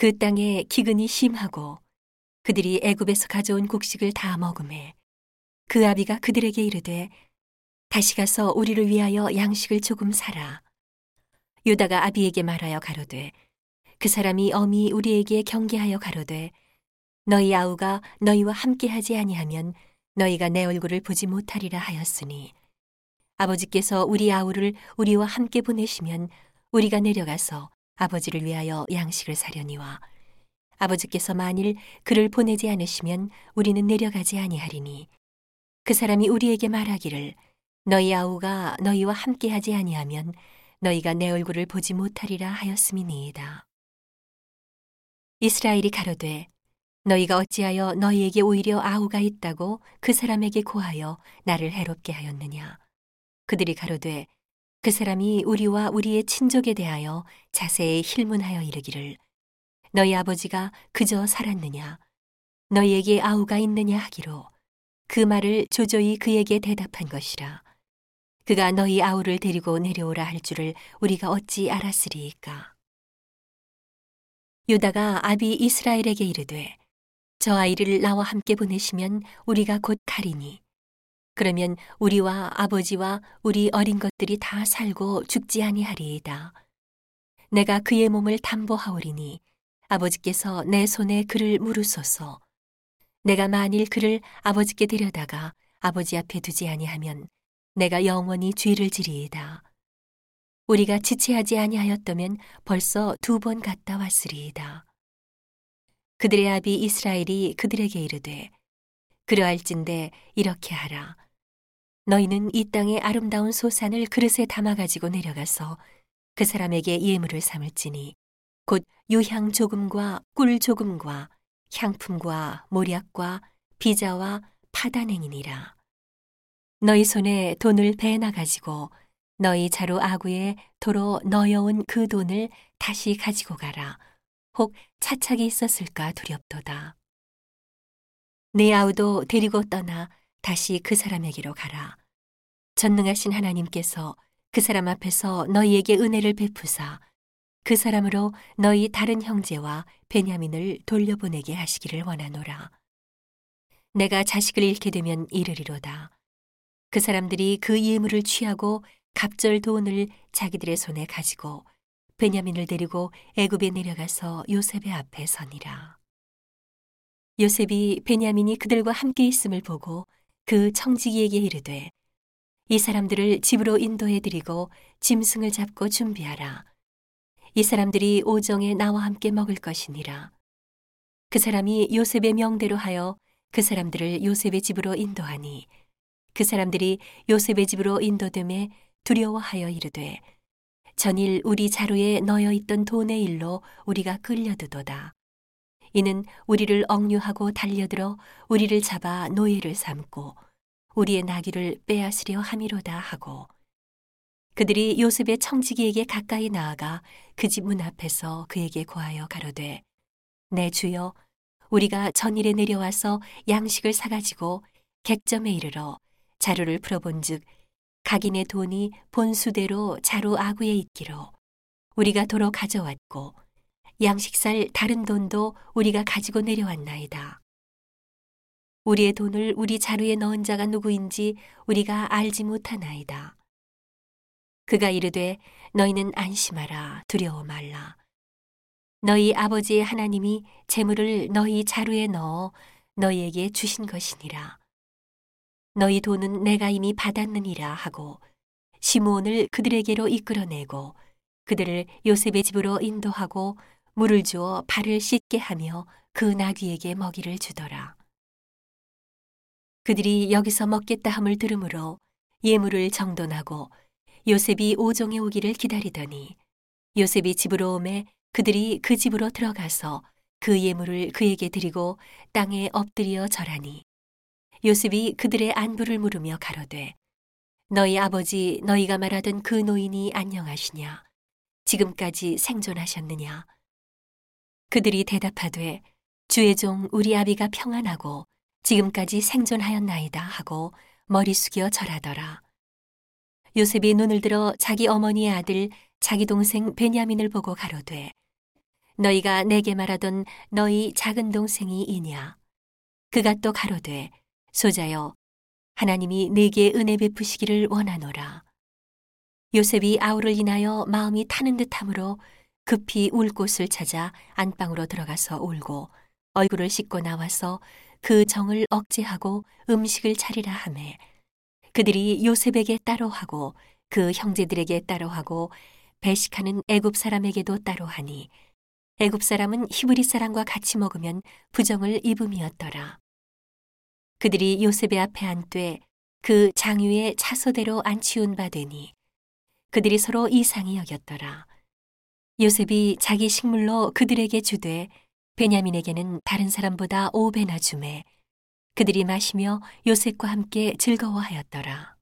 그 땅에 기근이 심하고 그들이 애굽에서 가져온 곡식을 다 먹음에 그 아비가 그들에게 이르되 다시 가서 우리를 위하여 양식을 조금 사라. 유다가 아비에게 말하여 가로되 그 사람이 엄히 우리에게 경계하여 가로되 너희 아우가 너희와 함께하지 아니하면 너희가 내 얼굴을 보지 못하리라 하였으니 아버지께서 우리 아우를 우리와 함께 보내시면 우리가 내려가서 아버지를 위하여 양식을 사려니와 아버지께서 만일 그를 보내지 않으시면 우리는 내려가지 아니하리니 그 사람이 우리에게 말하기를 너희 아우가 너희와 함께하지 아니하면 너희가 내 얼굴을 보지 못하리라 하였음이니이다. 이스라엘이 가로되 너희가 어찌하여 너희에게 오히려 아우가 있다고 그 사람에게 고하여 나를 해롭게 하였느냐 그들이 가로되 그 사람이 우리와 우리의 친족에 대하여 자세히 힐문하여 이르기를 너희 아버지가 그저 살았느냐? 너희에게 아우가 있느냐? 하기로 그 말을 조조히 그에게 대답한 것이라. 그가 너희 아우를 데리고 내려오라 할 줄을 우리가 어찌 알았으리이까? 유다가 아비 이스라엘에게 이르되 저 아이를 나와 함께 보내시면 우리가 곧 가리니 그러면 우리와 아버지와 우리 어린 것들이 다 살고 죽지 아니하리이다. 내가 그의 몸을 담보하오리니 아버지께서 내 손에 그를 물으소서. 내가 만일 그를 아버지께 데려다가 아버지 앞에 두지 아니하면 내가 영원히 죄를 지리이다. 우리가 지체하지 아니하였다면 벌써 두 번 갔다 왔으리이다. 그들의 아비 이스라엘이 그들에게 이르되 그러할진대 이렇게 하라 너희는 이 땅의 아름다운 소산을 그릇에 담아 가지고 내려가서 그 사람에게 예물을 삼을지니 곧 유향 조금과 꿀 조금과 향품과 모략과 비자와 파단행이니라 너희 손에 돈을 베나 가지고 너희 자루 아구에 도로 넣어온 그 돈을 다시 가지고 가라. 혹 차착이 있었을까 두렵도다. 내 아우도 데리고 떠나 다시 그 사람에게로 가라. 전능하신 하나님께서 그 사람 앞에서 너희에게 은혜를 베푸사 그 사람으로 너희 다른 형제와 베냐민을 돌려보내게 하시기를 원하노라. 내가 자식을 잃게 되면 이르리로다. 그 사람들이 그 예물을 취하고 갑절 돈을 자기들의 손에 가지고 베냐민을 데리고 애굽에 내려가서 요셉의 앞에 서니라. 요셉이 베냐민이 그들과 함께 있음을 보고 그 청지기에게 이르되 이 사람들을 집으로 인도해 드리고 짐승을 잡고 준비하라. 이 사람들이 오정에 나와 함께 먹을 것이니라. 그 사람이 요셉의 명대로 하여 그 사람들을 요셉의 집으로 인도하니 그 사람들이 요셉의 집으로 인도됨에 두려워하여 이르되 전일 우리 자루에 넣어 있던 돈의 일로 우리가 끌려드도다. 이는 우리를 억류하고 달려들어 우리를 잡아 노예를 삼고 우리의 나귀를 빼앗으려 함이로다 하고 그들이 요셉의 청지기에게 가까이 나아가 그 집 문 앞에서 그에게 고하여 가로되 내 주여 우리가 전일에 내려와서 양식을 사가지고 객점에 이르러 자루를 풀어본즉 각인의 돈이 본수대로 자루 아구에 있기로 우리가 도로 가져왔고 양식살 다른 돈도 우리가 가지고 내려왔나이다. 우리의 돈을 우리 자루에 넣은 자가 누구인지 우리가 알지 못하나이다. 그가 이르되 너희는 안심하라 두려워 말라. 너희 아버지의 하나님이 재물을 너희 자루에 넣어 너희에게 주신 것이니라. 너희 돈은 내가 이미 받았느니라 하고 시므온을 그들에게로 이끌어내고 그들을 요셉의 집으로 인도하고 물을 주어 발을 씻게 하며 그 나귀에게 먹이를 주더라. 그들이 여기서 먹겠다 함을 들으므로 예물을 정돈하고 요셉이 오종에 오기를 기다리더니 요셉이 집으로 오매 그들이 그 집으로 들어가서 그 예물을 그에게 드리고 땅에 엎드려 절하니 요셉이 그들의 안부를 물으며 가로되 너희 아버지 너희가 말하던 그 노인이 안녕하시냐? 지금까지 생존하셨느냐? 그들이 대답하되 주의 종 우리 아비가 평안하고 지금까지 생존하였나이다 하고 머리 숙여 절하더라. 요셉이 눈을 들어 자기 어머니의 아들 자기 동생 베냐민을 보고 가로되 너희가 내게 말하던 너희 작은 동생이 이냐? 그가 또 가로되 소자여 하나님이 내게 은혜 베푸시기를 원하노라. 요셉이 아우를 인하여 마음이 타는 듯함으로 급히 울 곳을 찾아 안방으로 들어가서 울고 얼굴을 씻고 나와서 그 정을 억제하고 음식을 차리라 하매 그들이 요셉에게 따로 하고 그 형제들에게 따로 하고 배식하는 애굽 사람에게도 따로 하니 애굽 사람은 히브리 사람과 같이 먹으면 부정을 입음이었더라. 그들이 요셉의 앞에 앉되 그 장유의 차소대로 안 치운 바 되니 그들이 서로 이상히 여겼더라. 요셉이 자기 식물로 그들에게 주되 베냐민에게는 다른 사람보다 오 배나 주매 그들이 마시며 요셉과 함께 즐거워하였더라.